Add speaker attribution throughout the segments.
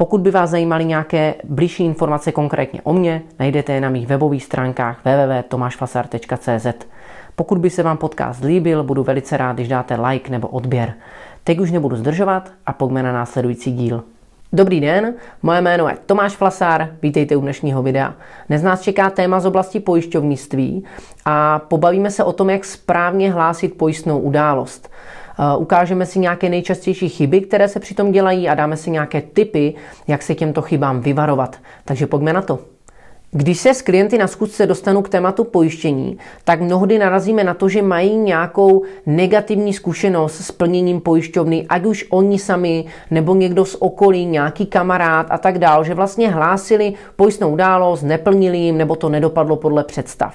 Speaker 1: Pokud by vás zajímaly nějaké blížší informace konkrétně o mně, najdete je na mých webových stránkách www.tomašfasar.cz. Pokud by se vám podcast líbil, budu velice rád, když dáte like nebo odběr. Teď už nebudu zdržovat a pojďme na následující díl. Dobrý den, moje jméno je Tomáš Flasár, vítejte u dnešního videa. Dnes nás čeká téma z oblasti pojišťovnictví a pobavíme se o tom, jak správně hlásit pojistnou událost. Eh, ukážeme si nějaké nejčastější chyby, které se přitom dělají a dáme si nějaké tipy, jak se těmto chybám vyvarovat. Takže pojďme na to. Když se s klienty na skutce dostanu k tématu pojištění, tak mnohdy narazíme na to, že mají nějakou negativní zkušenost s plněním pojišťovny, ať už oni sami nebo někdo z okolí, nějaký kamarád a tak dál, že vlastně hlásili pojistnou událost, neplnili jim nebo to nedopadlo podle představ.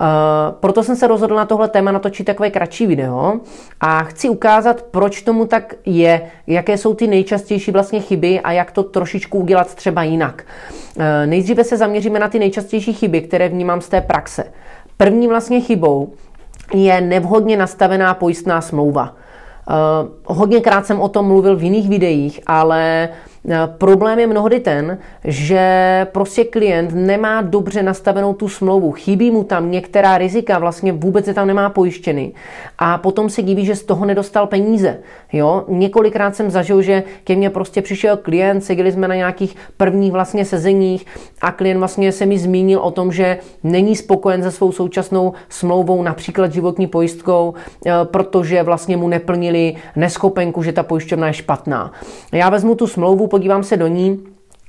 Speaker 1: Uh, proto jsem se rozhodl na tohle téma natočit takové kratší video a chci ukázat, proč tomu tak je, jaké jsou ty nejčastější vlastně chyby a jak to trošičku udělat třeba jinak. Uh, nejdříve se zaměříme na ty nejčastější chyby, které vnímám z té praxe. První vlastně chybou je nevhodně nastavená pojistná smlouva. Uh, hodněkrát jsem o tom mluvil v jiných videích, ale Eh, problém je mnohdy ten, že prostě klient nemá dobře nastavenou tu smlouvu, chybí mu tam některá rizika, vlastně vůbec je tam nemá pojištěny a potom se diví, že z toho nedostal peníze. Jo? Několikrát jsem zažil, že ke mně prostě přišel klient, seděli jsme na nějakých prvních vlastně sezeních a klient vlastně se mi zmínil o tom, že není spokojen se svou současnou smlouvou, například životní pojistkou, eh, protože vlastně mu neplnili neschopenku, že ta pojišťovna je špatná. Já vezmu tu smlouvu, podívám se do ní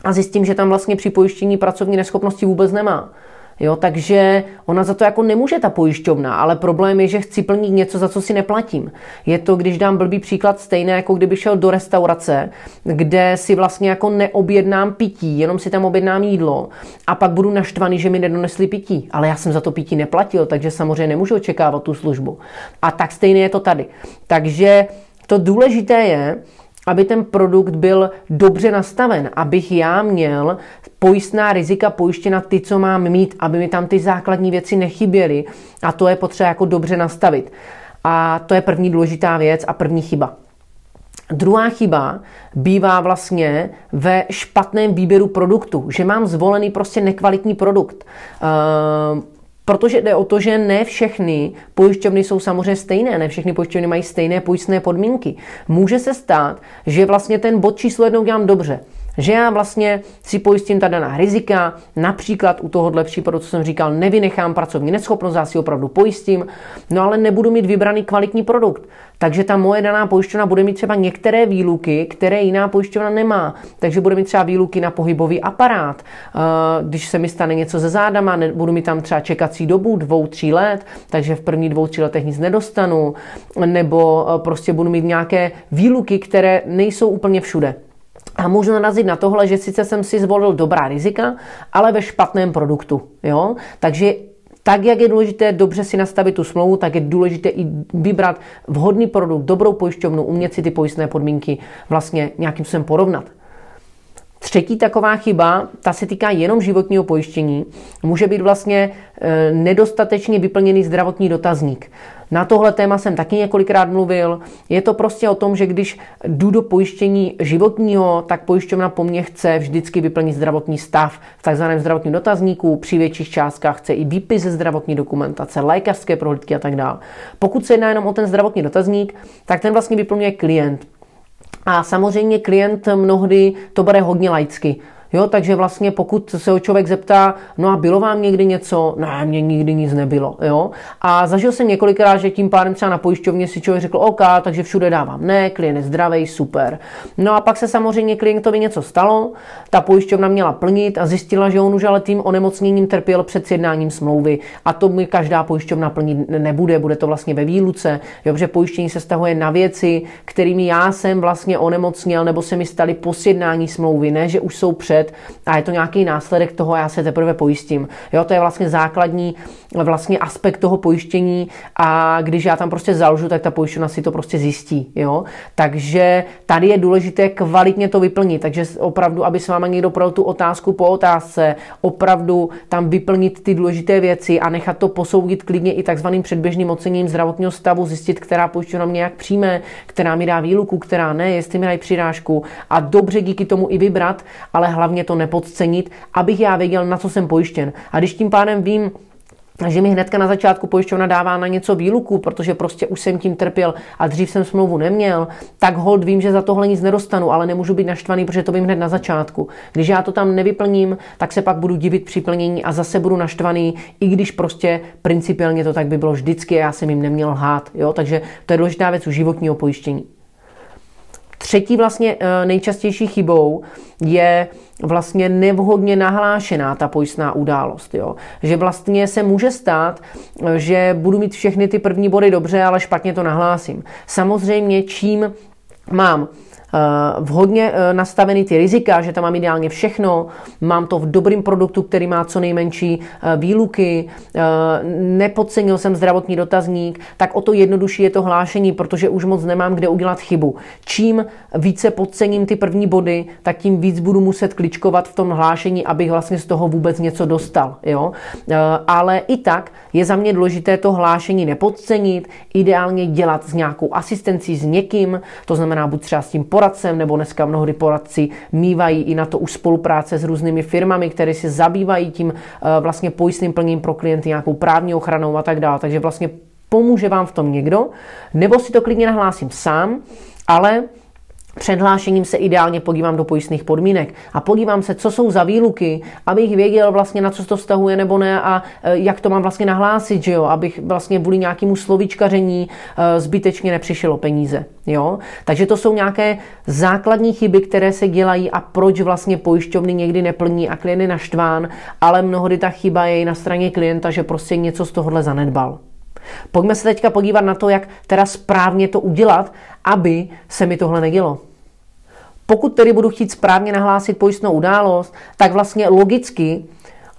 Speaker 1: a zjistím, že tam vlastně při pojištění pracovní neschopnosti vůbec nemá. Jo, takže ona za to jako nemůže ta pojišťovna, ale problém je, že chci plnit něco, za co si neplatím. Je to, když dám blbý příklad, stejné jako kdyby šel do restaurace, kde si vlastně jako neobjednám pití, jenom si tam objednám jídlo a pak budu naštvaný, že mi nedonesli pití. Ale já jsem za to pití neplatil, takže samozřejmě nemůžu očekávat tu službu. A tak stejně je to tady. Takže to důležité je, aby ten produkt byl dobře nastaven, abych já měl pojistná rizika pojištěna ty, co mám mít, aby mi tam ty základní věci nechyběly a to je potřeba jako dobře nastavit. A to je první důležitá věc a první chyba. Druhá chyba bývá vlastně ve špatném výběru produktu, že mám zvolený prostě nekvalitní produkt. Uh, Protože jde o to, že ne všechny pojišťovny jsou samozřejmě stejné, ne všechny pojišťovny mají stejné pojistné podmínky. Může se stát, že vlastně ten bod číslo jednou dělám dobře, že já vlastně si pojistím ta daná rizika, například u tohohle případu, co jsem říkal, nevynechám pracovní neschopnost, já si opravdu pojistím, no ale nebudu mít vybraný kvalitní produkt. Takže ta moje daná pojišťovna bude mít třeba některé výluky, které jiná pojišťovna nemá. Takže bude mít třeba výluky na pohybový aparát. Eh, když se mi stane něco ze zádama, budu mít tam třeba čekací dobu dvou, tří let, takže v první dvou, tří letech nic nedostanu. Nebo eh, prostě budu mít nějaké výluky, které nejsou úplně všude. A můžu narazit na tohle, že sice jsem si zvolil dobrá rizika, ale ve špatném produktu. Jo? Takže tak, jak je důležité dobře si nastavit tu smlouvu, tak je důležité i vybrat vhodný produkt, dobrou pojišťovnu, umět si ty pojistné podmínky vlastně nějakým způsobem porovnat. Třetí taková chyba, ta se týká jenom životního pojištění, může být vlastně e, nedostatečně vyplněný zdravotní dotazník. Na tohle téma jsem taky několikrát mluvil. Je to prostě o tom, že když jdu do pojištění životního, tak pojišťovna po mně chce vždycky vyplnit zdravotní stav v takzvaném zdravotním dotazníku. Při větších částkách chce i výpis ze zdravotní dokumentace, lékařské prohlídky a tak dále. Pokud se jedná jenom o ten zdravotní dotazník, tak ten vlastně vyplňuje klient. A samozřejmě klient mnohdy to bere hodně laicky. Jo, takže vlastně pokud se ho člověk zeptá, no a bylo vám někdy něco? Ne, mně nikdy nic nebylo. Jo? A zažil jsem několikrát, že tím pádem třeba na pojišťovně si člověk řekl, OK, takže všude dávám ne, klient je zdravý, super. No a pak se samozřejmě klientovi něco stalo, ta pojišťovna měla plnit a zjistila, že on už ale tím onemocněním trpěl před sjednáním smlouvy. A to mi každá pojišťovna plnit nebude, bude to vlastně ve výluce, jo, protože pojištění se stahuje na věci, kterými já jsem vlastně onemocněl nebo se mi staly po sjednání smlouvy, ne, že už jsou před umřet a je to nějaký následek toho, já se teprve pojistím. Jo, to je vlastně základní vlastně aspekt toho pojištění a když já tam prostě založu, tak ta pojišťovna si to prostě zjistí. Jo? Takže tady je důležité kvalitně to vyplnit, takže opravdu, aby s váma někdo pro tu otázku po otázce, opravdu tam vyplnit ty důležité věci a nechat to posoudit klidně i takzvaným předběžným oceněním zdravotního stavu, zjistit, která pojišťovna mě jak přijme, která mi dá výluku, která ne, jestli mi dají přirážku a dobře díky tomu i vybrat, ale hlavně to nepodcenit, abych já věděl, na co jsem pojištěn. A když tím pádem vím, že mi hnedka na začátku pojišťovna dává na něco výluku, protože prostě už jsem tím trpěl a dřív jsem smlouvu neměl, tak hold vím, že za tohle nic nedostanu, ale nemůžu být naštvaný, protože to vím hned na začátku. Když já to tam nevyplním, tak se pak budu divit při plnění a zase budu naštvaný, i když prostě principiálně to tak by bylo vždycky a já jsem jim neměl lhát. Jo? Takže to je důležitá věc u životního pojištění. Třetí vlastně eh, nejčastější chybou je vlastně nevhodně nahlášená ta pojistná událost. Jo? Že vlastně se může stát, eh, že budu mít všechny ty první body dobře, ale špatně to nahlásím. Samozřejmě čím mám vhodně eh, nastavený ty rizika, že tam mám ideálně všechno, mám to v dobrým produktu, který má co nejmenší eh, výluky, nepodcenil jsem zdravotní dotazník, tak o to jednodušší je to hlášení, protože už moc nemám kde udělat chybu. Čím více podcením ty první body, tak tím víc budu muset kličkovat v tom hlášení, abych vlastně z toho vůbec něco dostal. Jo? Ale i tak je za mě důležité to hlášení nepodcenit, ideálně dělat s nějakou asistencí s někým, to znamená buď třeba s tím poradcem, nebo dneska mnohdy poradci mývají i na to už spolupráce s různými firmami, které se zabývají tím eh, vlastně pojistným plním pro klienty, nějakou právní ochranou a tak dále. Takže vlastně pomůže vám v tom někdo, nebo si to klidně nahlásím sám, ale před hlášením se ideálně podívám do pojistných podmínek a podívám se, co jsou za výluky, abych věděl vlastně, na co to vztahuje nebo ne a e, jak to mám vlastně nahlásit, že jo, abych vlastně vůli nějakému slovíčkaření e, zbytečně nepřišlo peníze. Jo? Takže to jsou nějaké základní chyby, které se dělají a proč vlastně pojišťovny někdy neplní a klient je naštván, ale mnohdy ta chyba je i na straně klienta, že prostě něco z tohohle zanedbal. Pojďme se teďka podívat na to, jak teda správně to udělat, aby se mi tohle nedělo. Pokud tedy budu chtít správně nahlásit pojistnou událost, tak vlastně logicky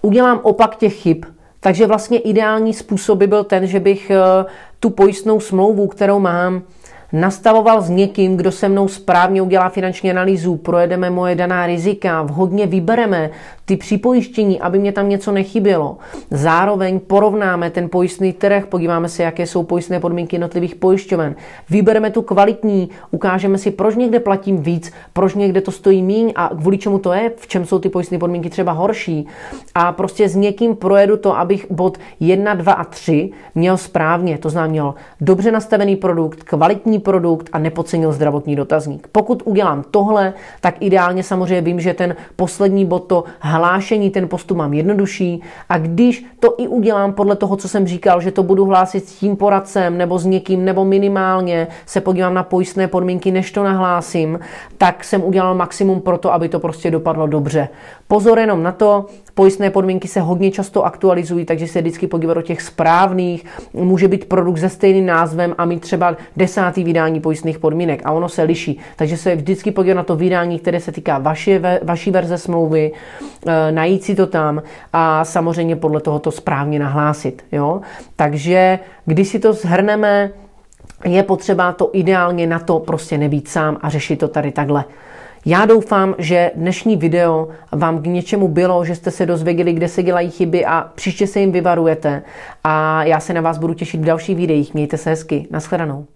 Speaker 1: udělám opak těch chyb. Takže vlastně ideální způsob by byl ten, že bych eh, tu pojistnou smlouvu, kterou mám, nastavoval s někým, kdo se mnou správně udělá finanční analýzu, projedeme moje daná rizika, vhodně vybereme ty připojištění, aby mě tam něco nechybělo. Zároveň porovnáme ten pojistný trh, podíváme se, jaké jsou pojistné podmínky jednotlivých pojišťoven. Vybereme tu kvalitní, ukážeme si, proč někde platím víc, proč někde to stojí míň a kvůli čemu to je, v čem jsou ty pojistné podmínky třeba horší. A prostě s někým projedu to, abych bod 1, 2 a 3 měl správně. To znamená, měl dobře nastavený produkt, kvalitní produkt a nepocenil zdravotní dotazník. Pokud udělám tohle, tak ideálně samozřejmě vím, že ten poslední bod to hlášení, ten postup mám jednodušší a když to i udělám podle toho, co jsem říkal, že to budu hlásit s tím poradcem nebo s někým, nebo minimálně se podívám na pojistné podmínky, než to nahlásím, tak jsem udělal maximum pro to, aby to prostě dopadlo dobře. Pozor jenom na to, pojistné podmínky se hodně často aktualizují, takže se vždycky podívat do těch správných. Může být produkt se stejným názvem a mít třeba desátý vydání pojistných podmínek a ono se liší. Takže se vždycky podívat na to vydání, které se týká vaši, vaší verze smlouvy, e, najít si to tam a samozřejmě podle toho to správně nahlásit. Jo? Takže když si to zhrneme, je potřeba to ideálně na to prostě nebýt sám a řešit to tady takhle. Já doufám, že dnešní video vám k něčemu bylo, že jste se dozvěděli, kde se dělají chyby a příště se jim vyvarujete. A já se na vás budu těšit v dalších videích. Mějte se hezky. Naschledanou.